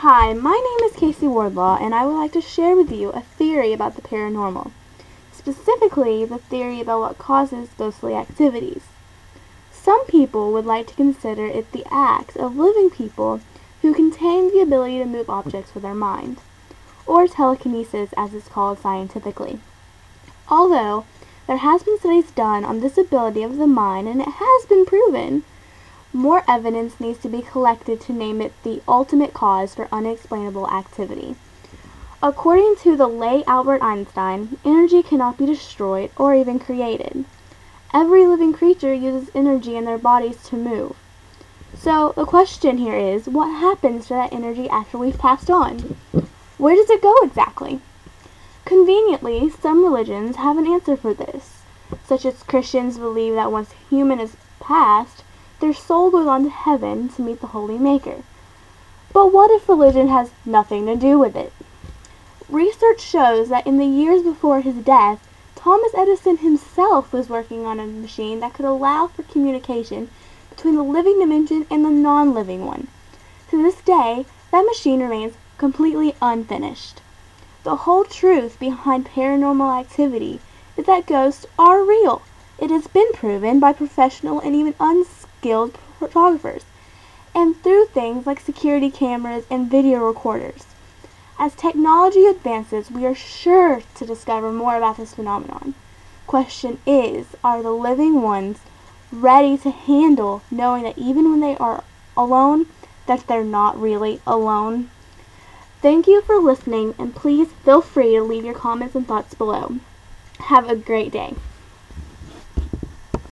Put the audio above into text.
Hi, my name is Casey Wardlaw, and I would like to share with you a theory about the paranormal. Specifically, the theory about what causes ghostly activities. Some people would like to consider it the acts of living people who contain the ability to move objects with their mind, or telekinesis as it's called scientifically. Although there has been studies done on this ability of the mind and it has been proven more evidence needs to be collected to name it the ultimate cause for unexplainable activity. According to the late Albert Einstein, energy cannot be destroyed or even created. Every living creature uses energy in their bodies to move. So the question here is, what happens to that energy after we've passed on? Where does it go exactly? Conveniently, some religions have an answer for this, such as Christians believe that once human is passed, their soul goes on to heaven to meet the Holy Maker. But what if religion has nothing to do with it? Research shows that in the years before his death, Thomas Edison himself was working on a machine that could allow for communication between the living dimension and the non-living one. To this day, that machine remains completely unfinished. The whole truth behind paranormal activity is that ghosts are real. It has been proven by professional and even unskilled photographers, and through things like security cameras and video recorders. As technology advances, we are sure to discover more about this phenomenon. Question is, are the living ones ready to handle knowing that even when they are alone, that they're not really alone? Thank you for listening, and please feel free to leave your comments and thoughts below. Have a great day.